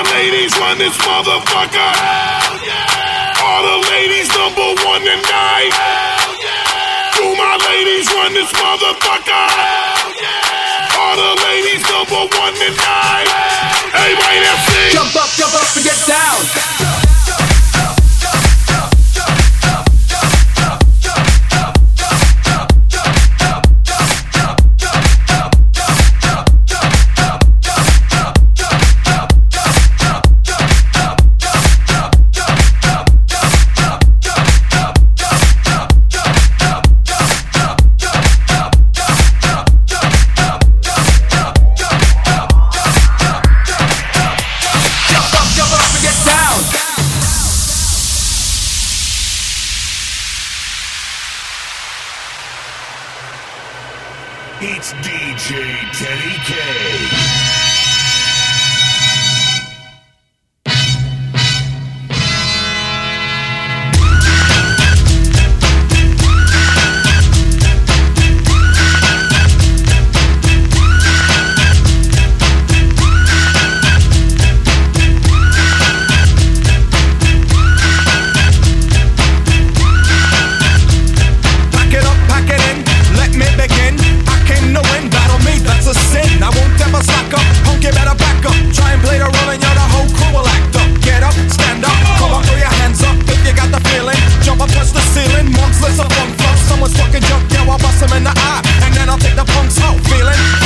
my ladies run this motherfucker. All the ladies number one tonight. Do my ladies run this motherfucker? All the ladies number one tonight. Everybody that's it. Jump up, jump up and get down. It's DJ Teddy Kay. can jump, yo, I'll bust him in the eye. And then I'll take the punk's out, feeling